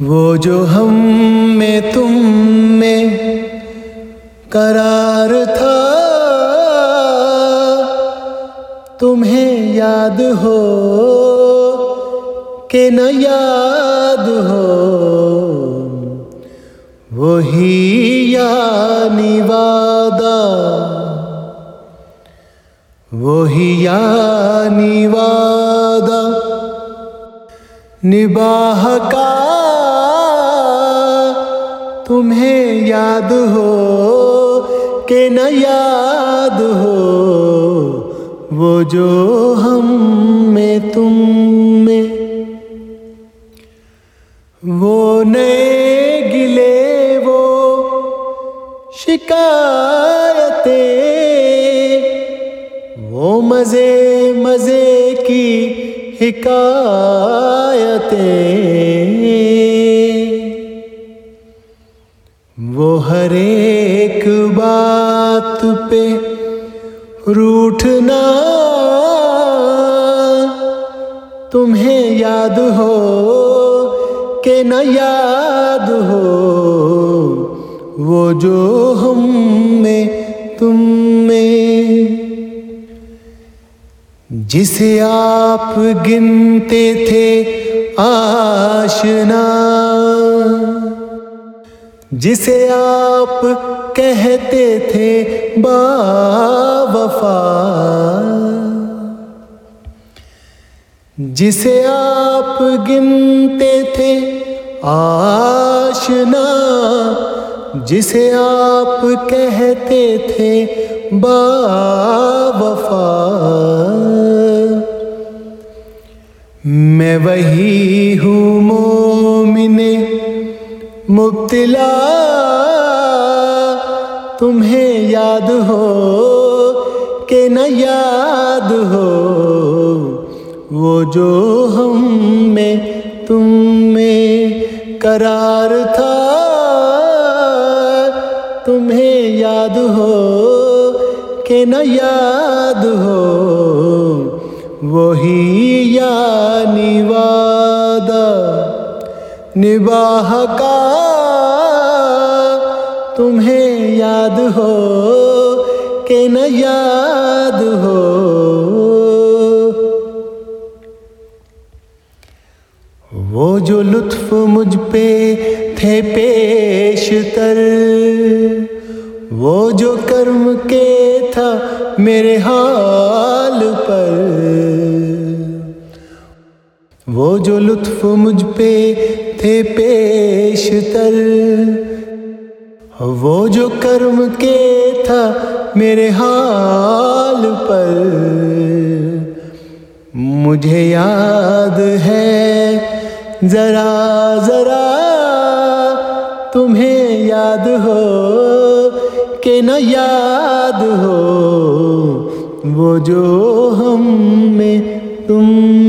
وہ جو ہم میں تم میں قرار تھا۔ تمہیں یاد ہو کہ نہ یاد ہو۔ وہی یعنی وعدہ۔ وہی یعنی وعدہ۔ نباہ کا تمہیں یاد ہو کہ نہ یاد ہو، وہ جو ہم میں تم میں۔ وہ نئے گلے، وہ شکایتیں، وہ مزے مزے کی حکایتیں۔ ہر ایک بات پہ روٹھنا تمہیں یاد ہو کہ نہ یاد ہو وہ جو ہم میں تم میں جسے آپ گنتے تھے آشنا جسے آپ کہتے تھے با وفا۔ جسے آپ گنتے تھے آشنا۔ جسے آپ کہتے تھے با وفا۔ میں وہی مبتلا، تمہیں یاد ہو کہ نہ یاد ہو، وہ جو ہم میں تم میں قرار تھا، تمہیں یاد ہو کہ نہ یاد ہو، وہی یعنی وعدہ، نباہ کا تمہیں یاد ہو کہ نہ یاد ہو۔ وہ جو لطف مجھ پہ تھے پیش تر، وہ جو کرم کے تھا میرے حال پر۔ وہ جو لطف مجھ پہ تھے پیش تر وہ جو کرم کے تھا میرے حال پر۔ مجھے یاد ہے، ذرا ذرا تمہیں یاد ہو کہ نہ یاد ہو۔ وہ جو ہم میں تم